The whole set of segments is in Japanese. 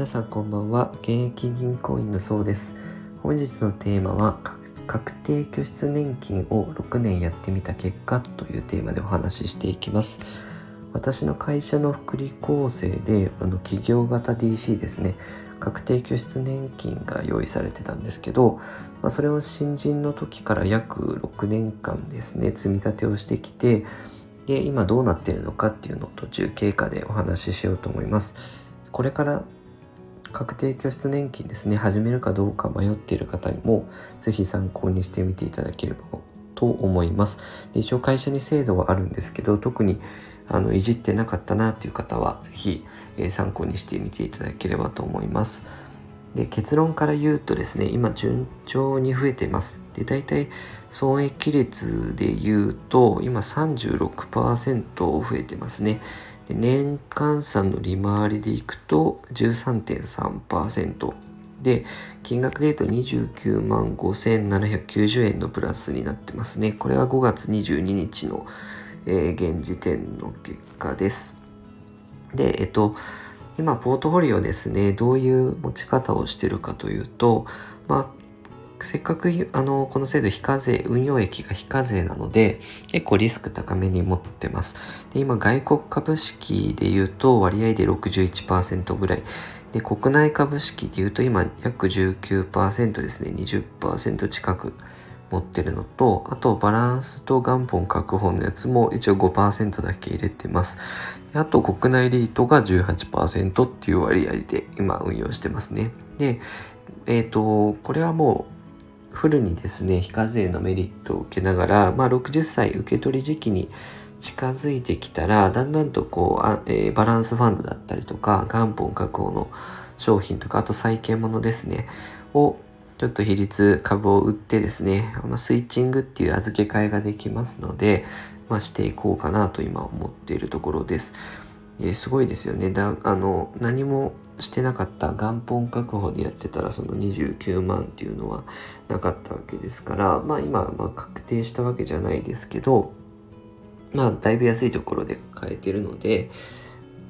皆さんこんばんは。現役銀行員のそうです。本日のテーマは確定拠出年金を6年やってみた結果というテーマでお話ししていきます。私の会社の福利厚生であの企業型 DC ですね。確定拠出年金が用意されてたんですけど、まあ、それを新人の時から約6年間ですね積み立てをしてきてで今どうなっているのかっていうのを途中経過でお話ししようと思います。これから確定拠出年金ですね。始めるかどうか迷っている方にも是非参考にしてみていただければと思います。で一応会社に制度はあるんですけど特にあのいじってなかったなっていう方は是非、えー、参考にしてみていただければと思います。で結論から言うとですね今順調に増えてます。で大体損益率で言うと今36%増えてますね。で年換算の利回りでいくと13.3%で金額で言うと29万5790円のプラスになってますね。これは5月22日の、えー、現時点の結果です。でえっと今ポートフォリオですね。どういう持ち方をしてるかというとまあせっかくあのこの制度非課税運用益が非課税なので結構リスク高めに持ってます。で今外国株式で言うと割合で61%ぐらい。で国内株式で言うと今約19%ですね。20%近く持ってるのとあとバランスと元本確保のやつも一応5%だけ入れてます。あと国内リートが18%っていう割合で今運用してますね。でえっ、ー、とこれはもうフルにですね、非課税のメリットを受けながら、まあ、60歳受け取り時期に近づいてきたら、だんだんとこう、あえー、バランスファンドだったりとか、元本確保の商品とか、あと債券物ですね、をちょっと比率株を売ってですね、まあ、スイッチングっていう預け替えができますので、まあ、していこうかなと今思っているところです。え、すごいですよね。だあの何もしてなかった元本確保でやってたらその29万っていうのはなかったわけですからまあ今まあ確定したわけじゃないですけどまあだいぶ安いところで買えてるので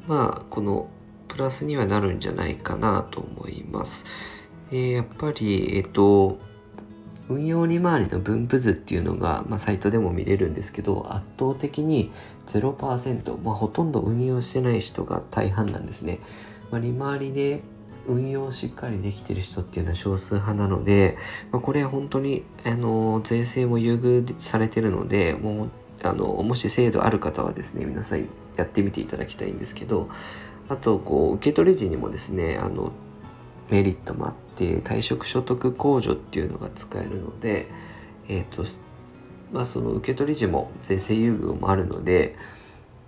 まあこのプラスにはなるんじゃないかなと思います。えー、やっぱりえっ、と運用利回りの分布図っていうのが、まあ、サイトでも見れるんですけど圧倒的に0%、まあ、ほとんど運用してない人が大半なんですね。まあ、利回りで運用しっかりできてる人っていうのは少数派なので、まあ、これは本当に、あの、税制も優遇されてるので、もう、あの、もし制度ある方はですね、皆さんやってみていただきたいんですけど、あと、こう、受け取り時にもですね、あの、メリットもあって、退職所得控除っていうのが使えるので、え、ー、と、まあ、その受け取り時も税制優遇もあるので、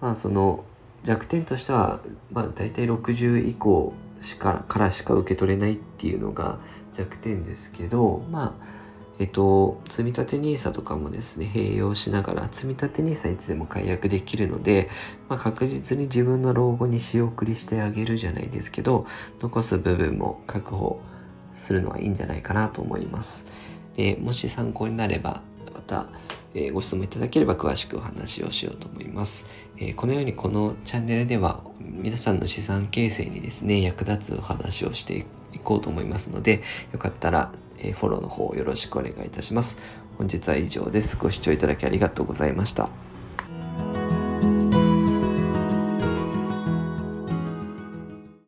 まあ、その、弱点としては、まあ、大体60以降しかからしか受け取れないっていうのが弱点ですけどまあえっと積立 NISA とかもですね併用しながら積立 NISA いつでも解約できるので、まあ、確実に自分の老後に仕送りしてあげるじゃないですけど残す部分も確保するのはいいんじゃないかなと思います。でもし参考になればまたえ、ご質問いただければ詳しくお話をしようと思います、え、このようにこのチャンネルでは皆さんの資産形成にですね役立つお話をしていこうと思いますのでよかったら、え、フォローの方よろしくお願いいたします。本日は以上です。ご視聴いただきありがとうございました。